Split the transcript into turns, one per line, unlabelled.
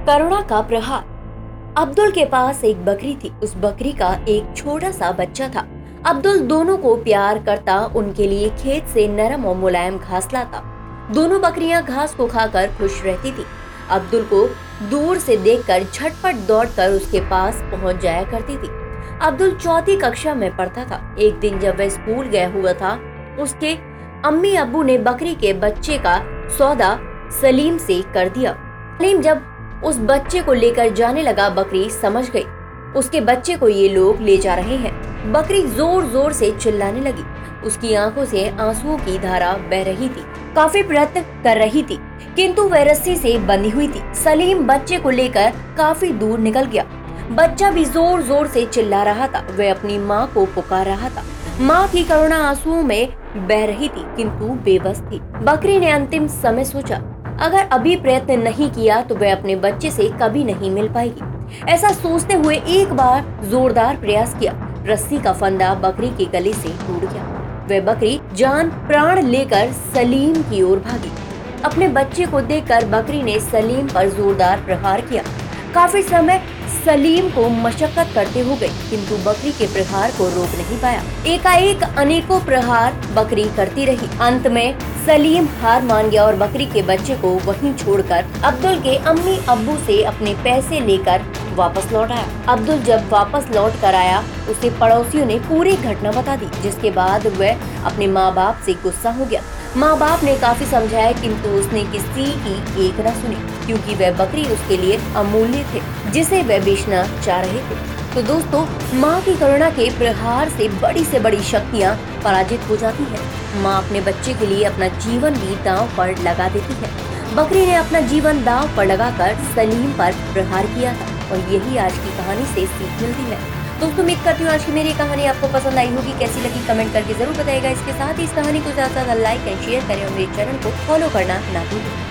करुणा का प्रहार अब्दुल के पास एक बकरी थी। उस बकरी का एक छोटा सा बच्चा था। अब्दुल दोनों को प्यार करता, उनके लिए खेत से नरम और मुलायम घास लाता। दोनों बकरियाँ घास को खाकर खुश रहती थी। अब्दुल को दूर से देखकर झटपट दौड़कर उसके पास पहुँच जाया करती थी। अब्दुल चौथी कक्षा में पढ़ता था। एक दिन जब वह स्कूल गया हुआ था, उसके अम्मी अबू ने बकरी के बच्चे का सौदा सलीम से कर दिया। सलीम जब उस बच्चे को लेकर जाने लगा बकरी समझ गई। उसके बच्चे को ये लोग ले जा रहे हैं। बकरी ज़ोर ज़ोर से चिल्लाने लगी। उसकी आँखों से आंसुओं की धारा बह रही थी। काफ़ी प्रयत्न कर रही थी, किंतु वह रस्सी से बंधी हुई थी। सलीम बच्चे को लेकर काफ़ी दूर निकल गया। बच्चा भी ज़ोर ज़ोर से चिल्ला रहा था। वह अपनी माँ को पुकार रहा था। माँ की करुणा आंसुओं में बह रही थी, किंतु बेबस थी। बकरी ने अंतिम समय सोचा। अगर अभी प्रयत्न नहीं किया तो वह अपने बच्चे से कभी नहीं मिल पाएगी। ऐसा सोचते हुए एक बार जोरदार प्रयास किया। रस्सी का फंदा बकरी के गले से टूट गया। वह बकरी जान प्राण लेकर सलीम की ओर भागी। अपने बच्चे को देखकर बकरी ने सलीम पर जोरदार प्रहार किया। काफ़ी समय सलीम को मशक्कत करते हो गई, किंतु बकरी के प्रहार को रोक नहीं पाया। एकाएक अनेकों प्रहार बकरी करती रही। अंत में सलीम हार मान गया और बकरी के बच्चे को वहीं छोड़कर अब्दुल के अम्मी अब्बू से अपने पैसे लेकर वापस लौट आया। अब्दुल जब वापस लौट कर आया, उसे पड़ोसियों ने पूरी घटना बता दी, जिसके बाद वह अपने माँ बाप से गुस्सा हो गया। माँ बाप ने काफ़ी समझाया, किंतु उसने किसी की एक न सुनी, क्योंकि वह बकरी उसके लिए अमूल्य थे, जिसे वह बेचना चाह रहे थे। तो दोस्तों, माँ की करुणा के प्रहार से बड़ी से बड़ी शक्तियाँ पराजित हो जाती है। माँ अपने बच्चे के लिए अपना जीवन भी दांव पर लगा देती है। बकरी ने अपना जीवन दांव पर लगाकर सलीम पर प्रहार किया था, और यही आज की कहानी से सीख मिलती है। दोस्तों उम्मीद करती हूँ आज की मेरी कहानी आपको पसंद आई होगी। कैसी लगी कमेंट करके ज़रूर बताएगा इसके साथ ही इस कहानी को ज़्यादा से ज़्यादा लाइक एंड शेयर करें और मेरे चैनल को फॉलो करना ना भूलें।